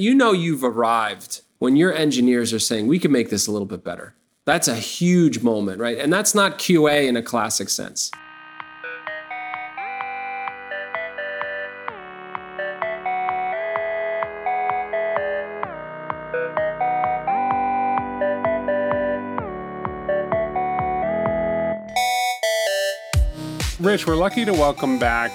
you know you've arrived when your engineers are saying we can make this a little bit better. That's a huge moment, right? And that's not QA in a classic sense. Rich, we're lucky to welcome back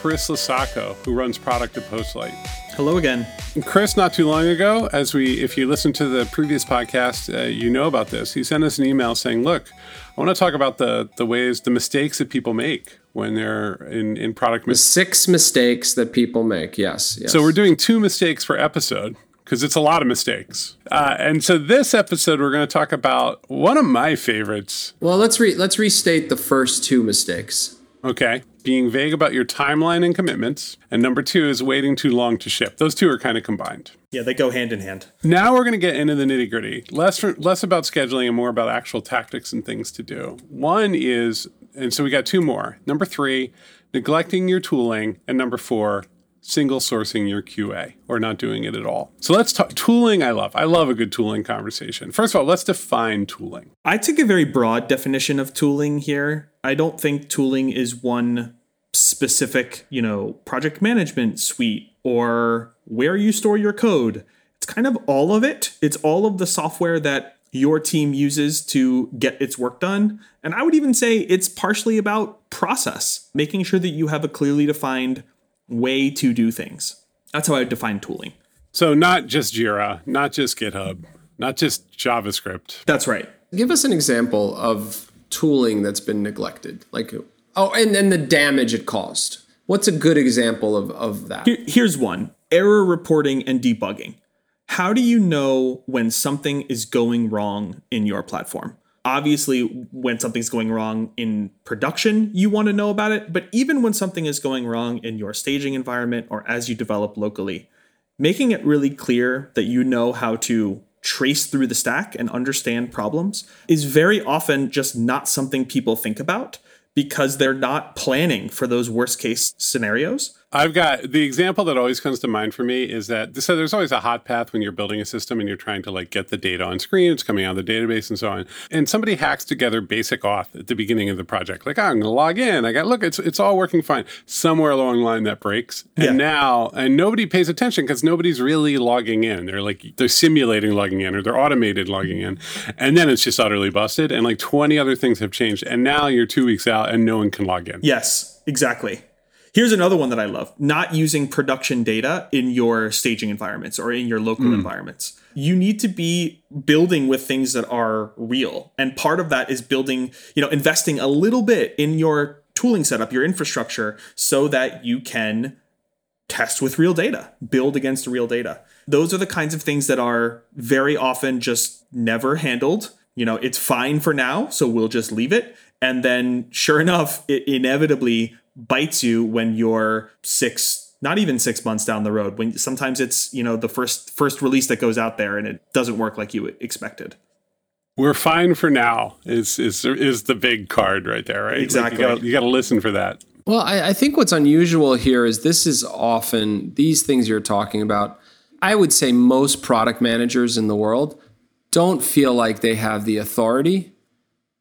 Chris LoSacco, who runs product at Postlight. Hello again. Chris, not too long ago, as we, if you listen to the previous podcast, uh, you know about this. He sent us an email saying, "Look, I want to talk about the the ways, the mistakes that people make when they're in in product. The six mistakes that people make. Yes, yes. So we're doing two mistakes per episode because it's a lot of mistakes. Uh, and so this episode, we're going to talk about one of my favorites. Well, let's re- let's restate the first two mistakes. Okay. Being vague about your timeline and commitments. And number two is waiting too long to ship. Those two are kind of combined. Yeah, they go hand in hand. Now we're going to get into the nitty gritty. Less, less about scheduling and more about actual tactics and things to do. One is, and so we got two more. Number three, neglecting your tooling. And number four, single sourcing your QA or not doing it at all. So let's talk tooling. I love. I love a good tooling conversation. First of all, let's define tooling. I took a very broad definition of tooling here. I don't think tooling is one specific, you know, project management suite or where you store your code. It's kind of all of it. It's all of the software that your team uses to get its work done. And I would even say it's partially about process, making sure that you have a clearly defined way to do things. That's how I would define tooling. So not just Jira, not just GitHub, not just JavaScript. That's right. Give us an example of tooling that's been neglected. Like oh, and then the damage it caused. What's a good example of, of that? Here's one. Error reporting and debugging. How do you know when something is going wrong in your platform? Obviously when something's going wrong in production you want to know about it but even when something is going wrong in your staging environment or as you develop locally making it really clear that you know how to trace through the stack and understand problems is very often just not something people think about because they're not planning for those worst case scenarios I've got the example that always comes to mind for me is that so there's always a hot path when you're building a system and you're trying to like get the data on screen, it's coming out of the database and so on. And somebody hacks together basic auth at the beginning of the project. Like, oh, I'm gonna log in. I got look, it's it's all working fine. Somewhere along the line that breaks. And yeah. now and nobody pays attention because nobody's really logging in. They're like they're simulating logging in or they're automated logging in. And then it's just utterly busted. And like 20 other things have changed. And now you're two weeks out and no one can log in. Yes, exactly. Here's another one that I love not using production data in your staging environments or in your local mm. environments. You need to be building with things that are real. And part of that is building, you know, investing a little bit in your tooling setup, your infrastructure, so that you can test with real data, build against real data. Those are the kinds of things that are very often just never handled. You know, it's fine for now, so we'll just leave it. And then, sure enough, it inevitably bites you when you're six not even six months down the road when sometimes it's you know the first first release that goes out there and it doesn't work like you expected. We're fine for now is is is the big card right there right? Exactly. like you got to listen for that. Well I, I think what's unusual here is this is often these things you're talking about. I would say most product managers in the world don't feel like they have the authority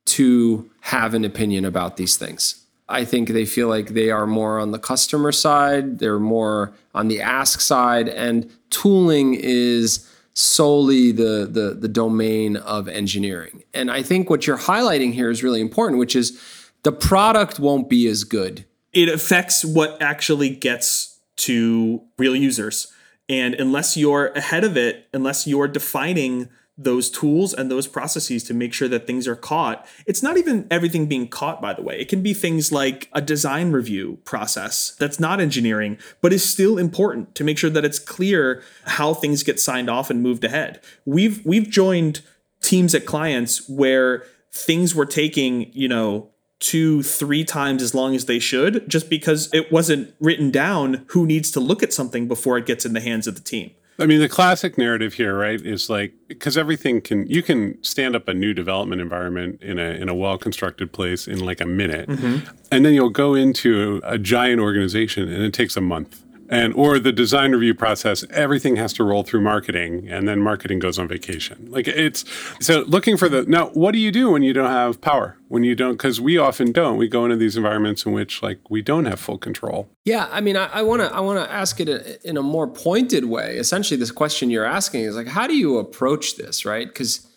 to have an opinion about these things I think they feel like they are more on the customer side, they're more on the ask side, and tooling is solely the, the, the domain of engineering. And I think what you're highlighting here is really important, which is the product won't be as good. It affects what actually gets to real users. And unless you're ahead of it, unless you're defining those tools and those processes to make sure that things are caught. It's not even everything being caught, by the way. It can be things like a design review process that's not engineering, but is still important to make sure that it's clear how things get signed off and moved ahead. We've we've joined teams at clients where things were taking, you know, two, three times as long as they should, just because it wasn't written down who needs to look at something before it gets in the hands of the team. I mean, the classic narrative here, right, is like because everything can you can stand up a new development environment in a in a well constructed place in like a minute, mm-hmm. and then you'll go into a giant organization and it takes a month and or the design review process everything has to roll through marketing and then marketing goes on vacation. Like it's so looking for the now what do you do when you don't have power? When you don't because we often don't. We go into these environments in which like we don't have full control. Yeah i mean i want to i want to ask it in a more pointed way. Essentially this question you're asking is like how do you approach this right? Because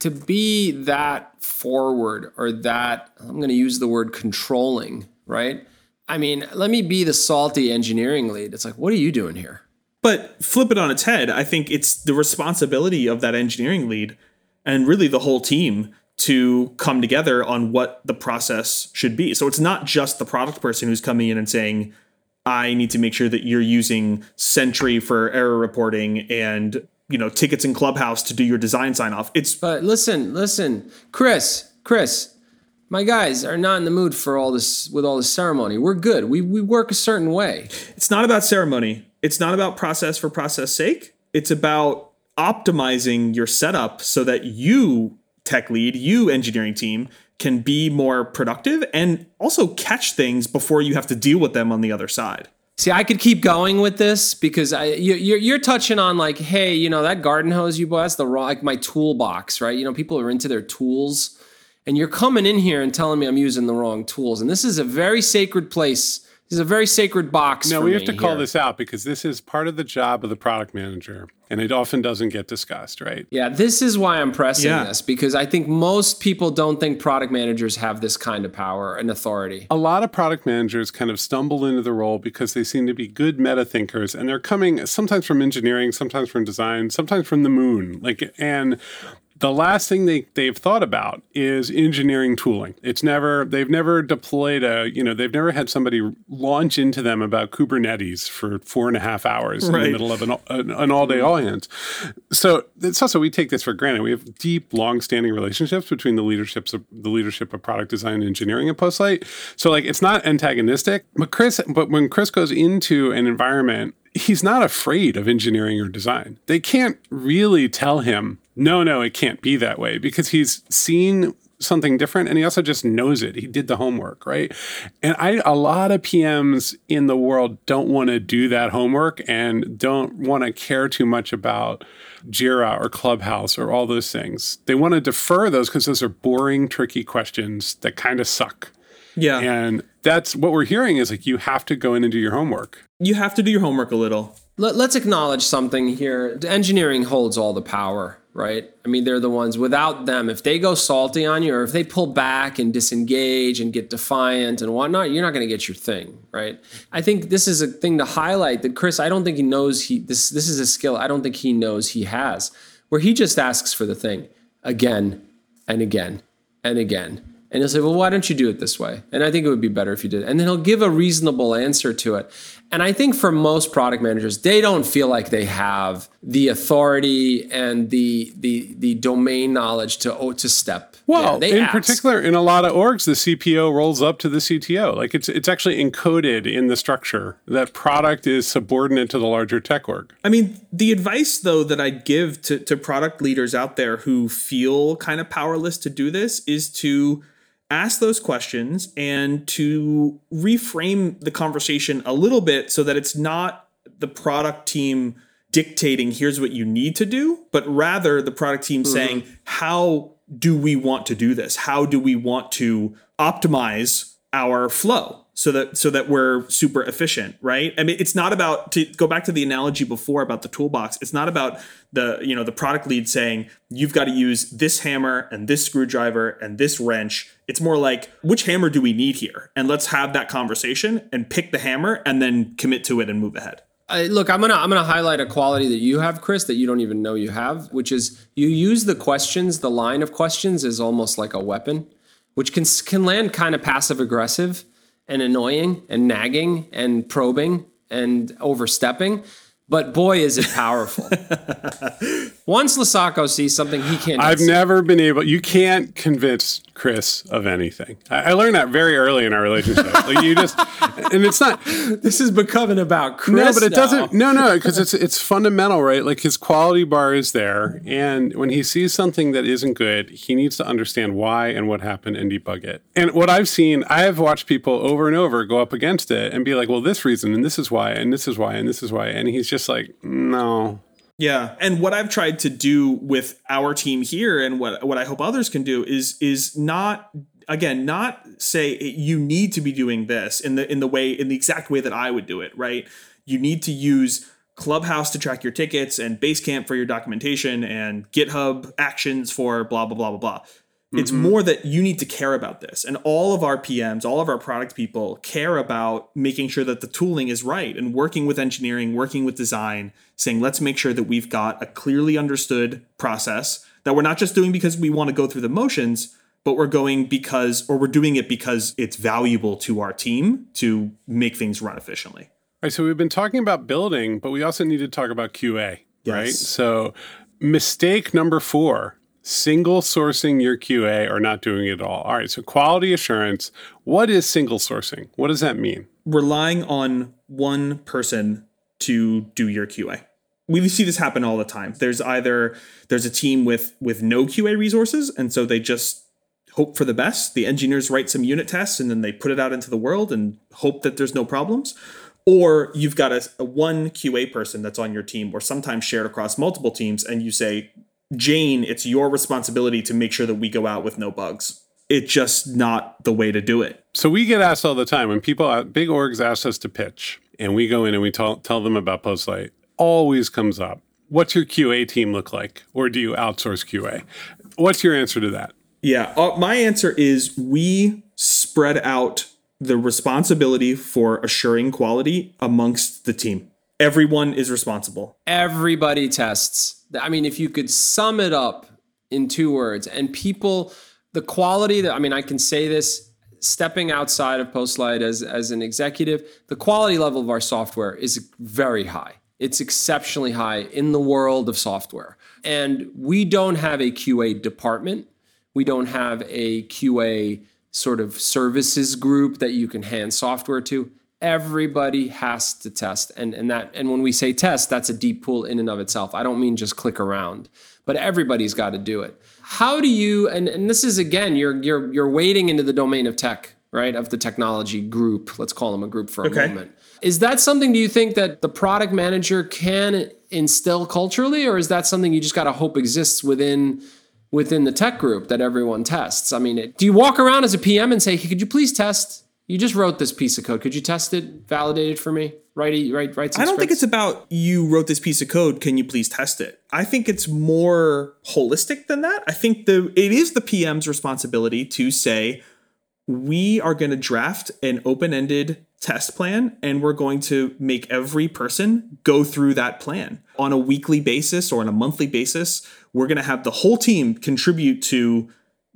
to be that forward or that i'm going to use the word controlling right I mean, let me be the salty engineering lead. It's like, what are you doing here? But flip it on its head. I think it's the responsibility of that engineering lead and really the whole team to come together on what the process should be. So it's not just the product person who's coming in and saying, I need to make sure that you're using Sentry for error reporting and you know tickets in Clubhouse to do your design sign off. It's but listen, listen, Chris, Chris, my guys are not in the mood for all this with all this ceremony. We're good. We we work a certain way. It's not about ceremony. It's not about process for process sake. It's about optimizing your setup so that you tech lead, you engineering team can be more productive and also catch things before you have to deal with them on the other side. See, I could keep going with this because I you, you're you're touching on like, hey, you know that garden hose you bought, that's the wrong like my toolbox, right? You know, people are into their tools and you're coming in here and telling me I'm using the wrong tools. And this is a very sacred place. This is a very sacred box. No, we have to call this out because this is part of the job of the product manager, and it often doesn't get discussed, right? Yeah, this is why I'm pressing yeah. this because I think most people don't think product managers have this kind of power and authority. A lot of product managers kind of stumble into the role because they seem to be good meta thinkers, and they're coming sometimes from engineering, sometimes from design, sometimes from the moon. Like, and the last thing they, they've thought about is engineering tooling. It's never they've never deployed a you know they've never had somebody launch into them about Kubernetes for four and a half hours right. in the middle of an, an, an all day all hands. So it's also we take this for granted. We have deep, long standing relationships between the leaderships of the leadership of product design and engineering at Postlight. So like it's not antagonistic, but Chris, but when Chris goes into an environment he's not afraid of engineering or design. They can't really tell him no, no, it can't be that way because he's seen something different and he also just knows it. He did the homework, right? And I a lot of PMs in the world don't want to do that homework and don't want to care too much about Jira or Clubhouse or all those things. They want to defer those because those are boring, tricky questions that kind of suck. Yeah. And that's what we're hearing is like you have to go in and do your homework. You have to do your homework a little. Let, us acknowledge something here. Engineering holds all the power right? I mean, they're the ones without them, if they go salty on you or if they pull back and disengage and get defiant and whatnot, you're not going to get your thing, right? I think this is a thing to highlight that Chris, I don't think he knows he this this is a skill I don't think he knows he has, where he just asks for the thing again and again and again and he'll say, Well, why don't you do it this way? And I think it would be better if you did. And then he'll give a reasonable answer to it. And I think for most product managers, they don't feel like they have the authority and the the the domain knowledge to oh, to step. Well, in ask. particular, in a lot of orgs, the CPO rolls up to the CTO. Like it's it's actually encoded in the structure that product is subordinate to the larger tech org. I mean, the advice though that I'd give to, to product leaders out there who feel kind of powerless to do this is to ask those questions and to reframe the conversation a little bit so that it's not the product team dictating here's what you need to do, but rather the product team mm-hmm. saying, how do we want to do this? How do we want to optimize our flow? So that so that we're super efficient right? I mean it's not about to go back to the analogy before about the toolbox it's not about the you know the product lead saying you've got to use this hammer and this screwdriver and this wrench. It's more like which hammer do we need here? And let's have that conversation and pick the hammer and then commit to it and move ahead. Uh, look, I'm gonna I'm gonna highlight a quality that you have, Chris, that you don't even know you have, which is you use the questions, the line of questions is almost like a weapon, which can can land kind of passive aggressive and annoying and nagging and probing and overstepping. But boy, is it powerful. Once LoSacco sees something he can't. I've see. never been able, you can't convince Chris of anything. I, I learned that very early in our relationship. like you just, and it's not. This is becoming about Chris. No, but it now. doesn't. No, no, because it's it's fundamental, right? Like his quality bar is there, and when he sees something that isn't good, he needs to understand why and what happened and debug it. And what I've seen, I have watched people over and over go up against it and be like, "Well, this reason, and this is why, and this is why, and this is why," and he's just like, "No." Yeah, and what I've tried to do with our team here, and what what I hope others can do is is not again not say you need to be doing this in the in the way in the exact way that I would do it. Right? You need to use Clubhouse to track your tickets and Basecamp for your documentation and GitHub Actions for blah blah blah blah blah. It's mm-hmm. more that you need to care about this. And all of our PMs, all of our product people care about making sure that the tooling is right and working with engineering, working with design, saying, let's make sure that we've got a clearly understood process that we're not just doing because we want to go through the motions, but we're going because, or we're doing it because it's valuable to our team to make things run efficiently. All right, so we've been talking about building, but we also need to talk about QA, right? So, mistake number four single sourcing your QA or not doing it at all. All right, so quality assurance. What is single sourcing? What does that mean? Relying on one person to do your QA. We see this happen all the time. There's either there's a team with with no QA resources, and so they just hope for the best. The engineers write some unit tests and then they put it out into the world and hope that there's no problems. Or you've got a, a one QA person that's on your team, or sometimes shared across multiple teams, and you say, Jane, it's your responsibility to make sure that we go out with no bugs. It's just not the way to do it. So we get asked all the time when people, uh, big orgs ask us to pitch, and we go in and we tell, tell them about Postlight. Always comes up. What's your QA team look like, or do you outsource QA? What's your answer to that? Yeah, uh, my answer is we spread out the responsibility for assuring quality amongst the team. Everyone is responsible. everybody tests. I mean, if you could sum it up in two words, and people, the quality that I mean, I can say this stepping outside of Postlight as as an executive, the quality level of our software is very high. It's exceptionally high in the world of software. And we don't have a QA department. We don't have a QA sort of services group that you can hand software to everybody has to test. And and that and when we say test that's a deep pool in and of itself. I don't mean just click around but everybody's got to do it. How do you and, and this is again you're you're you're wading into the domain of tech right? Of the technology group. Let's call them a group for a Okay. moment. Is that something do you think that the product manager can instill culturally or is that something you just got to hope exists within within the tech group that everyone tests? I mean it, do you walk around as a pm and say hey, could you please test you just wrote this piece of code. Could you test it, validate it for me? Write, write, write some I don't think it's about you wrote this piece of code. Can you please test it? I think it's more holistic than that. I think the it is the PM's responsibility to say we are going to draft an open-ended test plan and we're going to make every person go through that plan on a weekly basis or on a monthly basis. We're going to have the whole team contribute to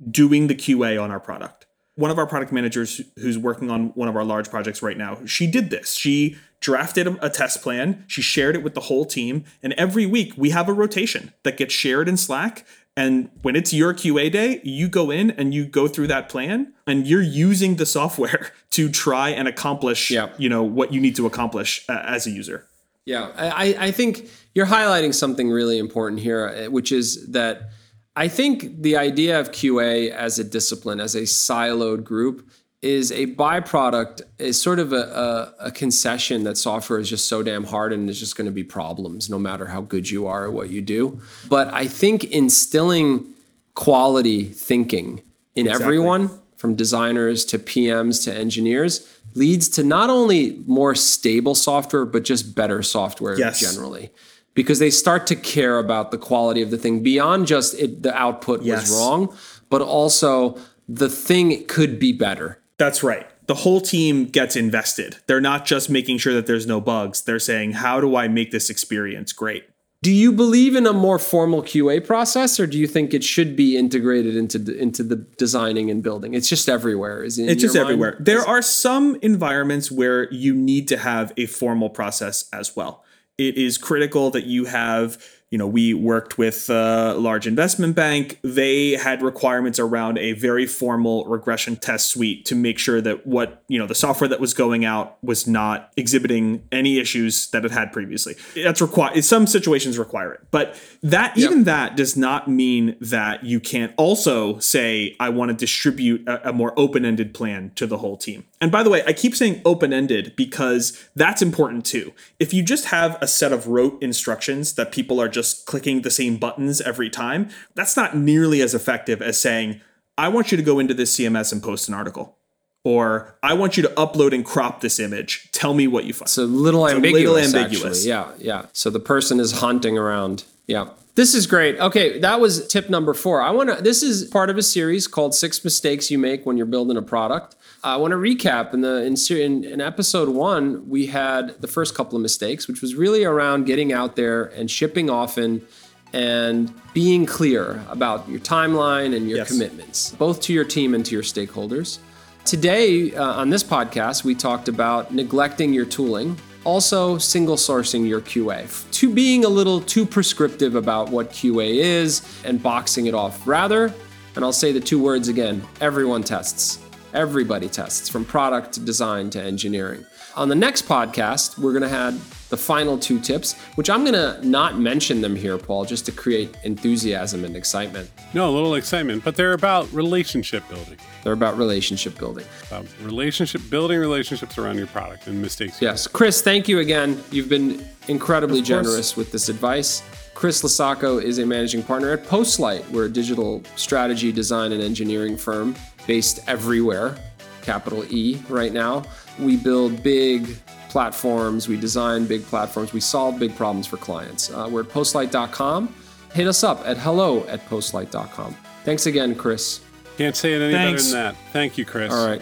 doing the QA on our product. One of our product managers who's working on one of our large projects right now, she did this. She drafted a, test plan, she shared it with the whole team, and every week we have a rotation that gets shared in Slack. And when it's your QA day, you go in and you go through that plan and you're using the software to try and accomplish, Yeah. you know, what you need to accomplish uh, as a user. Yeah, I, I think you're highlighting something really important here, uh, which is that I think the idea of QA as a discipline, as a siloed group, is a byproduct, is sort of a, a, a concession that software is just so damn hard and there's just going to be problems no matter how good you are at what you do. But I think instilling quality thinking in everyone, from designers to PMs to engineers, leads to not only more stable software, but just better software Yes. generally. Because they start to care about the quality of the thing beyond just it, the output Yes. was wrong, but also the thing could be better. That's right. The whole team gets invested. They're not just making sure that there's no bugs. They're saying, how do I make this experience great? Do you believe in a more formal QA process, or do you think it should be integrated into the, into the designing and building? It's just everywhere. Is it It's just mind? everywhere. There are some environments where you need to have a formal process as well. It is critical that you have you know, we worked with a large investment bank. They had requirements around a very formal regression test suite to make sure that what, you know, the software that was going out was not exhibiting any issues that it had previously. That's required. Some situations require it. But that, even that does not mean that you can't also say, I want to distribute a, a more open ended plan to the whole team. And by the way, I keep saying open ended because that's important too. If you just have a set of rote instructions that people are just clicking the same buttons every time, that's not nearly as effective as saying, I want you to go into this CMS and post an article. Or I want you to upload and crop this image. Tell me what you find. It's a little It's a ambiguous. little ambiguous. Actually. Yeah, yeah. So the person is hunting around. Yeah. This is great. Okay, that was tip number four. I want to. This is part of a series called Six Mistakes You Make When You're Building a Product. I want to recap. In the in, in episode one, we had the first couple of mistakes, which was really around getting out there and shipping often, and being clear about your timeline and your Yes. commitments, both to your team and to your stakeholders. Today, uh, on this podcast, we talked about neglecting your tooling, also single sourcing your QA, to being a little too prescriptive about what QA is and boxing it off. Rather, and I'll say the two words again everyone tests. Everybody tests, from product to design to engineering. On the next podcast, we're going to have the final two tips, which I'm going to not mention them here, Paul, just to create enthusiasm and excitement. No, a little excitement, but they're about relationship building. They're about relationship building. About relationship building relationships around your product and mistakes. Yes. Chris, thank you again. You've been incredibly generous with this advice. Chris LoSacco is a managing partner at Postlight. We're a digital strategy, design, and engineering firm based everywhere, capital E right now. We build big platforms, we design big platforms, we solve big problems for clients. Uh, we're at postlight.com. Hit us up at hello at postlight.com. Thanks again, Chris. Can't say it any Thanks. better than that. Thank you, Chris. All right.